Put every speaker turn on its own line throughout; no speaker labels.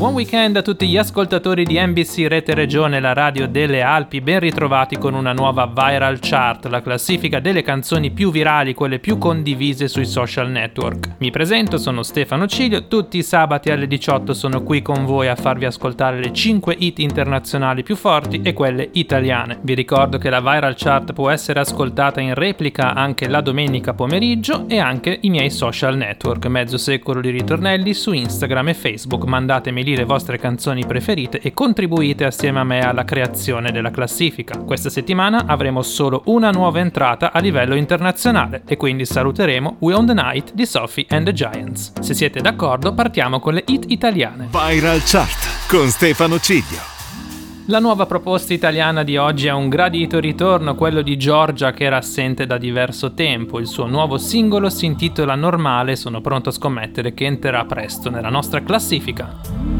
Buon weekend a tutti gli ascoltatori di NBC Rete Regione, la radio delle Alpi, ben ritrovati con una nuova Viral Chart, la classifica delle canzoni più virali, quelle più condivise sui social network. Mi presento, sono Stefano Ciglio, tutti i sabati alle 18 sono qui con voi a farvi ascoltare le 5 hit internazionali più forti e quelle italiane. Vi ricordo che la Viral Chart può essere ascoltata in replica anche la domenica pomeriggio e anche i miei social network, mezzo secolo di ritornelli su Instagram e Facebook, mandatemi lì le vostre canzoni preferite e contribuite assieme a me alla creazione della classifica. Questa settimana avremo solo una nuova entrata a livello internazionale e quindi saluteremo We on the Night di Sophie and the Giants. Se siete d'accordo partiamo con le hit italiane.
Viral Chart con Stefano Ciglio.
La nuova proposta italiana di oggi è un gradito ritorno, quello di Giorgia che era assente da diverso tempo. Il suo nuovo singolo si intitola Normale, sono pronto a scommettere che entrerà presto nella nostra classifica.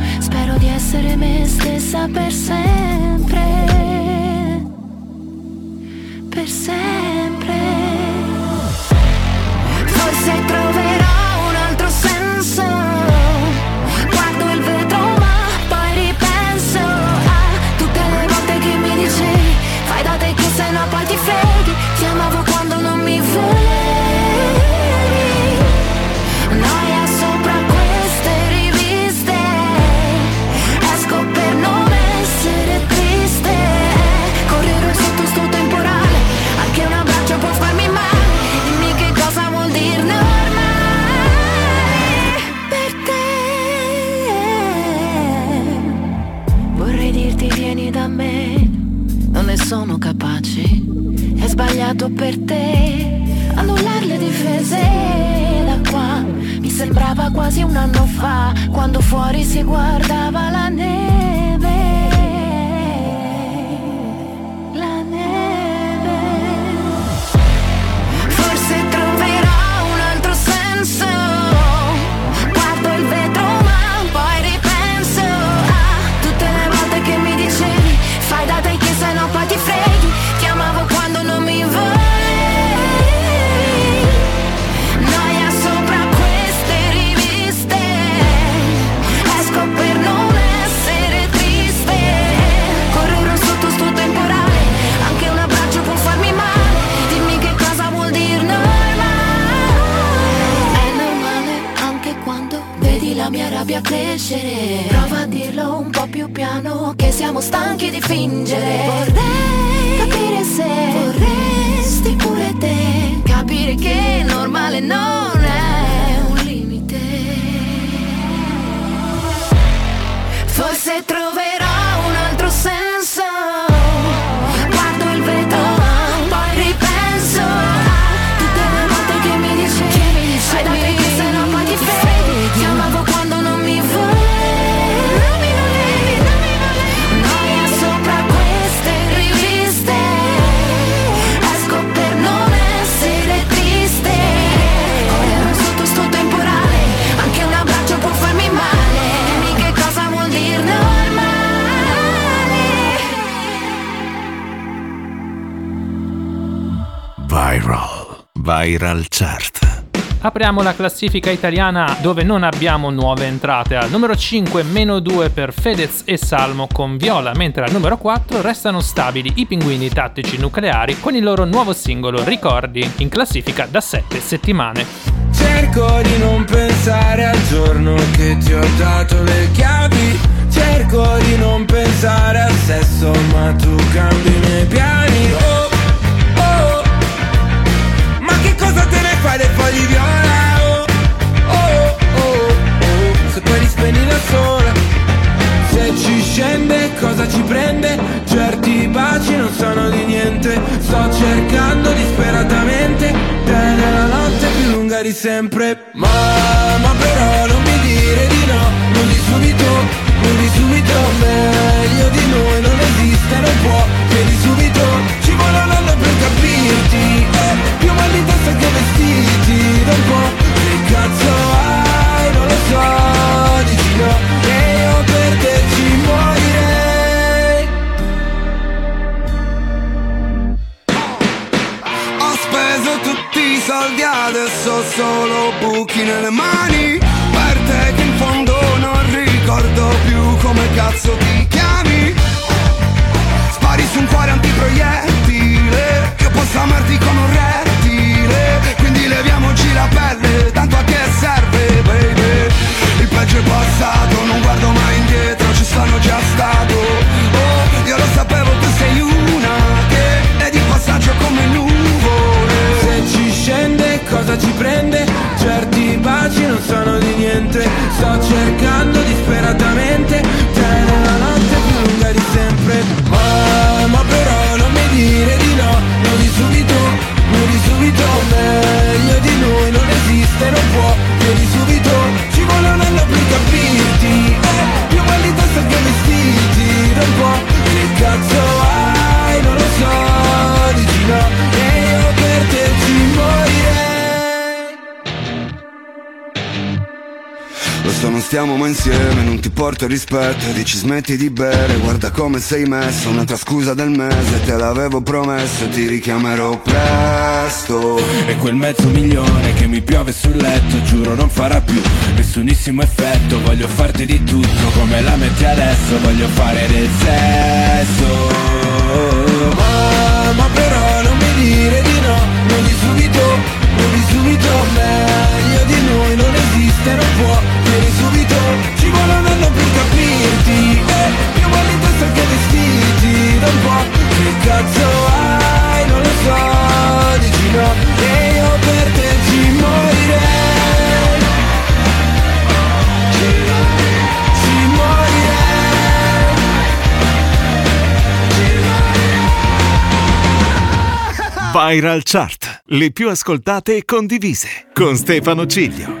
essere me stessa per sempre. Per sempre. Forse troverò Sbagliato per te annullare le difese da qua. Mi sembrava quasi un anno fa, quando fuori si guardava la neve. Siamo stanchi di fingere. Vorrei capire se vorresti pure te. Capire che normale non è un limite. Forse troverò
Viral. Chart.
Apriamo la classifica italiana dove non abbiamo nuove entrate. Al numero 5 meno 2 per Fedez e Salmo con Viola, mentre al numero 4 restano stabili i pinguini tattici nucleari con il loro nuovo singolo Ricordi, in classifica da 7 settimane.
Cerco di non pensare al giorno che ti ho dato le chiavi. Cerco di non pensare sesso ma tu cambi i miei piani oh fogli viola? Oh, oh, oh, oh Se poi li spegni da sola Se ci scende cosa ci prende? Certi baci non sono di niente Sto cercando disperatamente Te nella notte più lunga di sempre Ma, ma però non mi dire di no Non di subito, non di subito Meglio di noi
solo buchi nelle mani. Per te che in fondo non ricordo più come cazzo ti chiami. Spari su un cuore antiproiettile Io posso amarti come un rettile. Quindi leviamoci la pelle, tanto a che serve baby. Il peggio è passato, non guardo mai indietro, ci sono già stato
sono di niente. Sto cercando disperatamente. Te nella notte più lunga di sempre. Ma, ma però non mi dire di no. Di subito, di subito. Meglio di noi non esiste, non può. Di subito
stiamo mai insieme, non ti porto rispetto e Dici smetti di bere, guarda come sei messo Un'altra scusa del mese, te l'avevo promesso Ti richiamerò presto.
E quel mezzo milione che mi piove sul letto Giuro non farà più nessunissimo effetto Voglio farti di tutto come la metti adesso Voglio fare del sesso. Ma, ma però non mi dire di no Non di subito, non di subito noi esiste, non può Vieni subito, ci vuole un anno per capirti. Eh, Più mal di testa che vestiti. Da un po' che cazzo hai, non lo so Dici no, e io per te ci morirei. Ci, ci morirei.
Viral Chart, le più ascoltate e condivise, con Stefano Ciglio.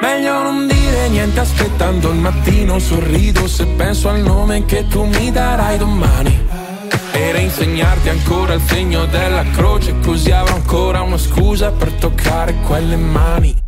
Meglio non dire niente aspettando il mattino Sorrido se penso al nome che tu mi darai domani. E reinsegnarti ancora il segno della croce Così avrò ancora una scusa per toccare quelle mani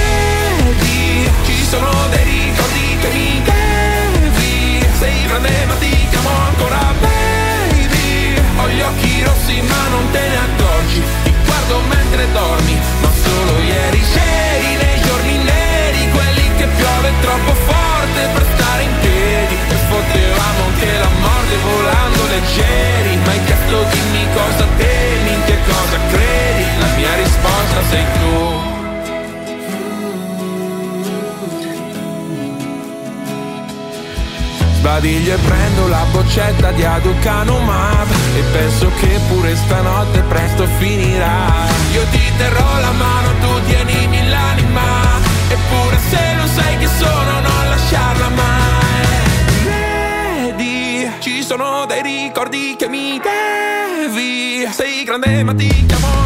passeggeri Ma il cazzo dimmi cosa temi, in che cosa credi La mia risposta sei tu. Sbadiglio e prendo la boccetta di Aducanumab E penso che pure stanotte presto finirà. Io ti terrò la mano, tu tienimi l'anima Eppure se lo sai che sono non lasciarla mai sono dei ricordi che mi devi. Sei grande ma ti chiamo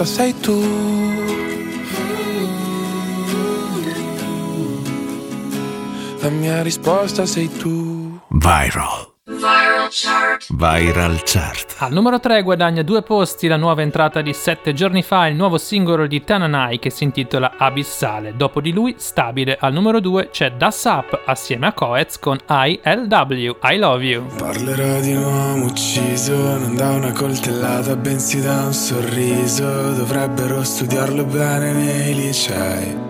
mia risposta sei tu La mia risposta sei tu
Viral. Viral Chart.
Al numero 3 guadagna due posti la nuova entrata di 7 giorni fa, il nuovo singolo di Tananai che si intitola Abissale. Dopo di lui, stabile, al numero 2 c'è Das Up assieme a Coez con ILW, I Love You.
Parlerò di un uomo ucciso, non da una coltellata, bensì da un sorriso. Dovrebbero studiarlo bene nei licei.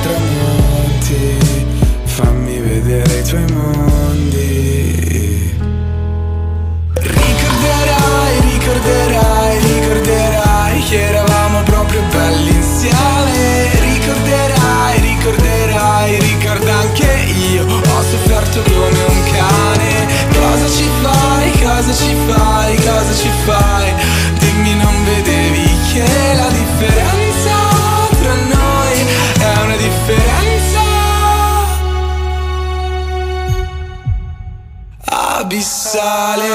tramonti. Fammi vedere i tuoi mondi. Ricorderai, ricorderai, ricorderai che eravamo proprio belli insieme. Ricorderai, ricorderai, ricorda anche io. Ho sofferto come un cane. Cosa ci fai, cosa ci fai, cosa ci fai? Abissale.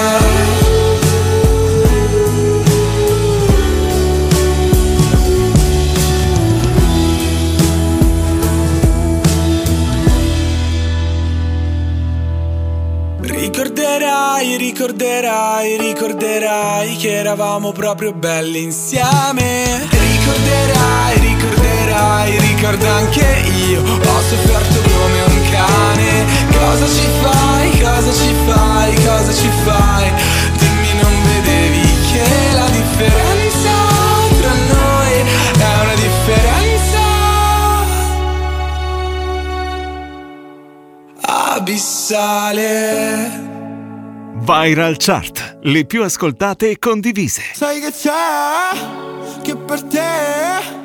Ricorderai, ricorderai, ricorderai che eravamo proprio belli insieme. Ricorderai, ricorderai, ricorda anche io. Ho sofferto cane. Cosa ci fai, cosa ci fai, cosa ci fai? Dimmi, non vedevi che la differenza tra noi è una differenza abissale.
Viral Chart. Le più ascoltate e condivise.
Sai che c'è? Che per te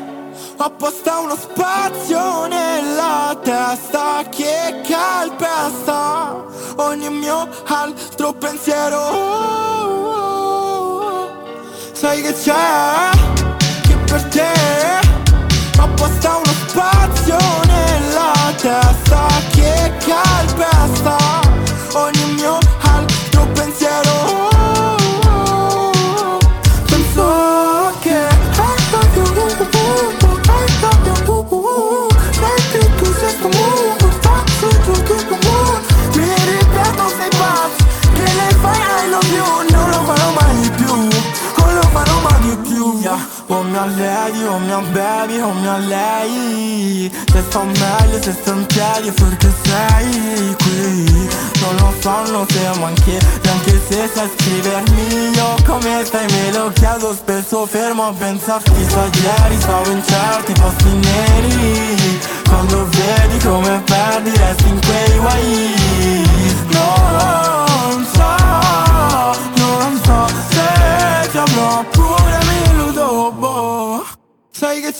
apposta uno spazio nella testa che calpesta ogni mio altro pensiero. Sai che c'è? Che per te apposta uno spazio nella testa che calpesta O mia lady, o mia baby, o mia lei. Se sto meglio, se sto in piedi perché sei qui. Non lo so, non siamo anche Neanche se sai scrivermi. Io come stai me lo chiedo spesso fermo a pensarti Sai ieri stavo in certi posti neri. Quando vedi come perdi resti in quei guai. Non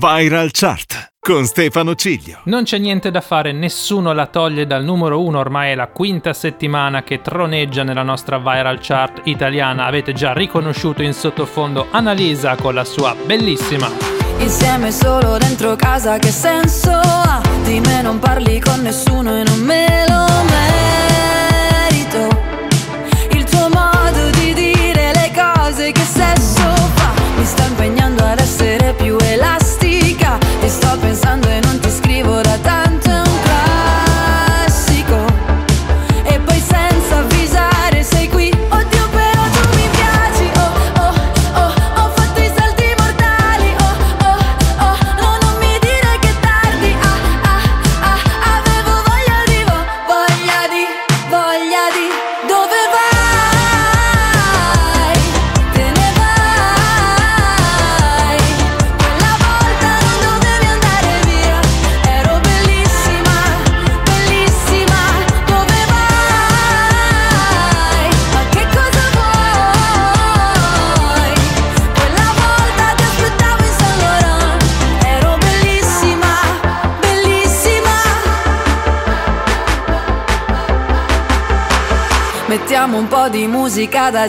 Viral Chart con Stefano Ciglio.
Non c'è niente da fare, nessuno la toglie dal numero uno, ormai è la quinta settimana che troneggia nella nostra viral chart italiana. Avete già riconosciuto in sottofondo Annalisa con la sua bellissima.
Insieme solo dentro casa che senso ha? Di me non parli con nessuno e non me lo merito Il tuo modo di dire le cose che sesso di musica da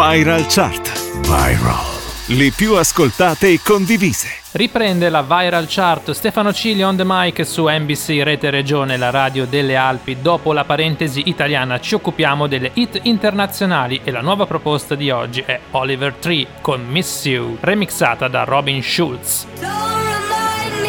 Viral Chart. Viral. Le più ascoltate e condivise.
Riprende la viral chart Stefano Cili on the mic su NBC Rete Regione, la radio delle Alpi. Dopo la parentesi italiana ci occupiamo delle hit internazionali e la nuova proposta di oggi è Oliver Tree con Miss You, remixata da Robin Schulz.
Don't remind me,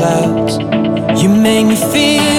clouds. You make me feel.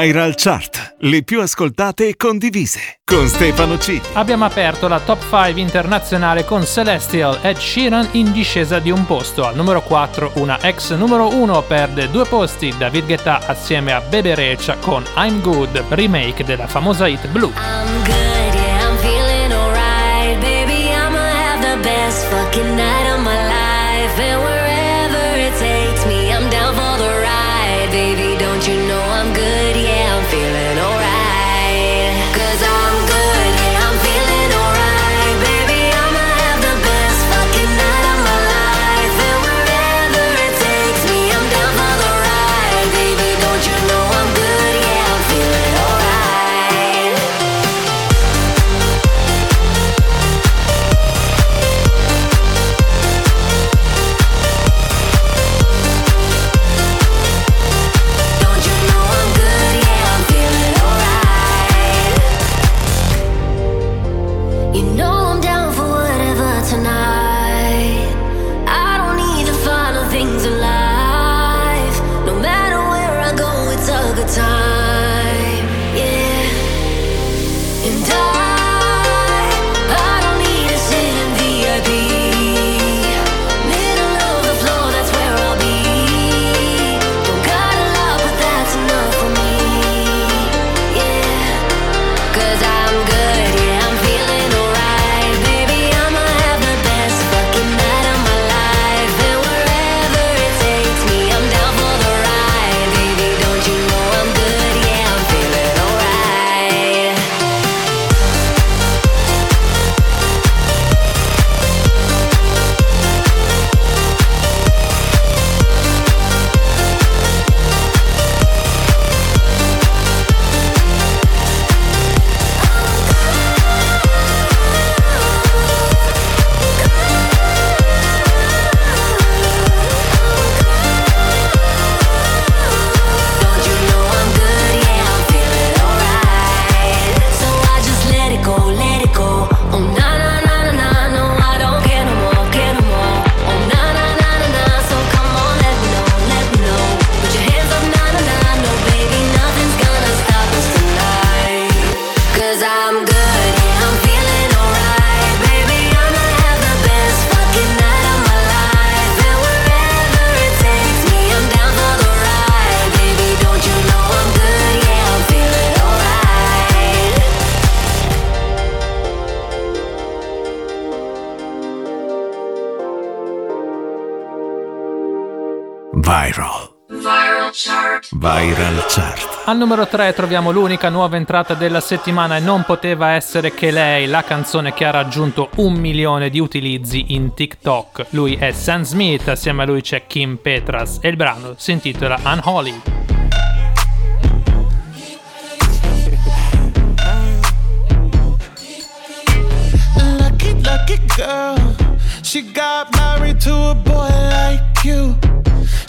Viral Chart, le più ascoltate e condivise, con Stefano C.
Abbiamo aperto la top 5 internazionale con Celestial Ed Sheeran in discesa di un posto. Al numero 4 una ex numero 1 perde due posti, David Guetta assieme a Bebe Reccia con I'm Good, remake della famosa hit Blue.
I'm good, yeah, I'm feeling alright, baby, I'ma have the best fucking night.
Viral
Chart.
Al numero 3 troviamo l'unica nuova entrata della settimana e non poteva essere che lei, la canzone che ha raggiunto un milione di utilizzi in TikTok. Lui è Sam Smith, assieme a lui c'è Kim Petras e il brano si intitola Unholy.
Lucky, lucky girl. She got married to a boy like you.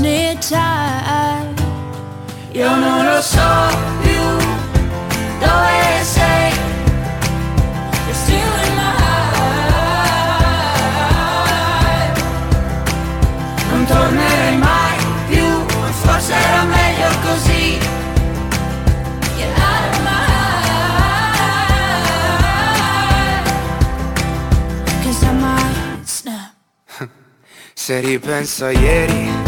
Need time. Io non lo so più dove sei. You're still in my heart. Non tornerai mai più, forse era meglio così.
Se ripenso a ieri,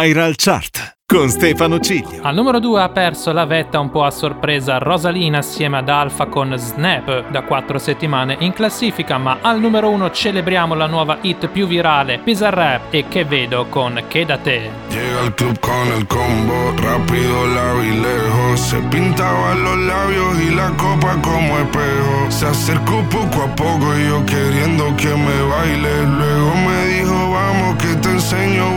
Viral Chart con Stefano Ciglio.
Al numero 2 ha perso la vetta un po' a sorpresa Rosalina assieme ad Alfa con Snap da 4 settimane in classifica, ma al numero 1 celebriamo la nuova hit più virale, Pizza Rap e Che Vedo con Che da te.
Llega al club con el combo, rápido la vi lejos, se pintaba los labios y la copa como espejo. Se acercó poco a poco y yo queriendo que me baile, luego me dijo vamos que te enseño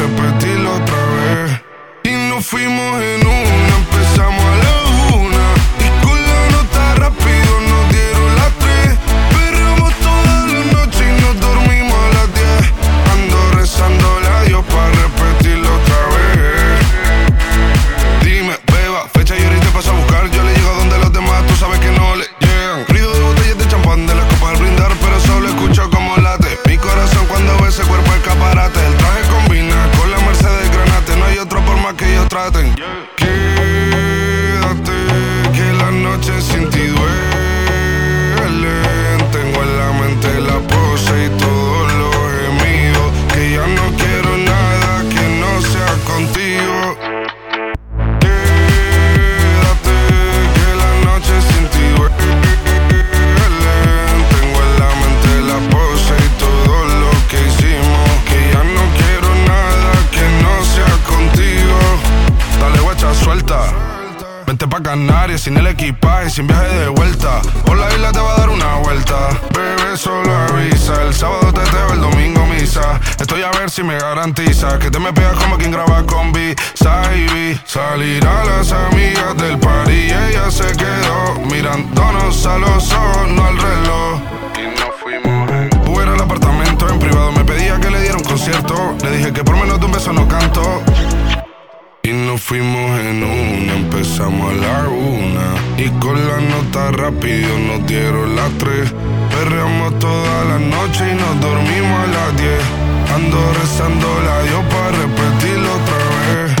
como quien graba con B. Saibi. Salir a las amigas del party y ella se quedó mirándonos a los ojos, no al reloj. Y nos fuimos en Fuera al apartamento en privado, me pedía que le diera un concierto. Le dije que por menos de un beso no canto. Y nos fuimos en una, empezamos a la una Y con la nota rápido nos dieron las tres Perreamos toda la noche y nos dormimos a las diez Ando rezando la Dios para repetirlo otra vez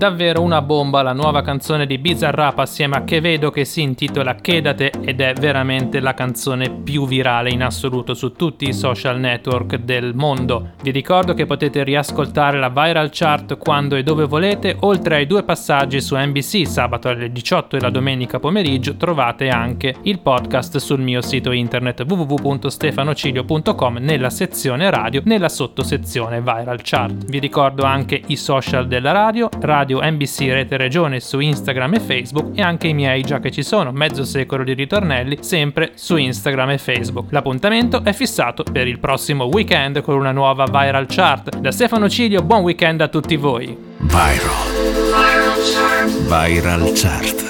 Davvero una bomba la nuova canzone di Bizarrap assieme a Che Vedo che si intitola Chedate ed è veramente la canzone più virale in assoluto su tutti i social network del mondo. Vi ricordo che potete riascoltare la viral chart quando e dove volete, oltre ai due passaggi su NBC sabato alle 18 e la domenica pomeriggio trovate anche il podcast sul mio sito internet www.stefanocilio.com nella sezione radio, nella sottosezione viral chart. Vi ricordo anche i social della radio, radio NBC Rete Regione su Instagram e Facebook e anche i miei già che ci sono, mezzo secolo di ritornelli, sempre su Instagram e Facebook. L'appuntamento è fissato per il prossimo weekend con una nuova viral chart. Da Stefano Cilio, buon weekend a tutti voi.
Viral. Viral Chart.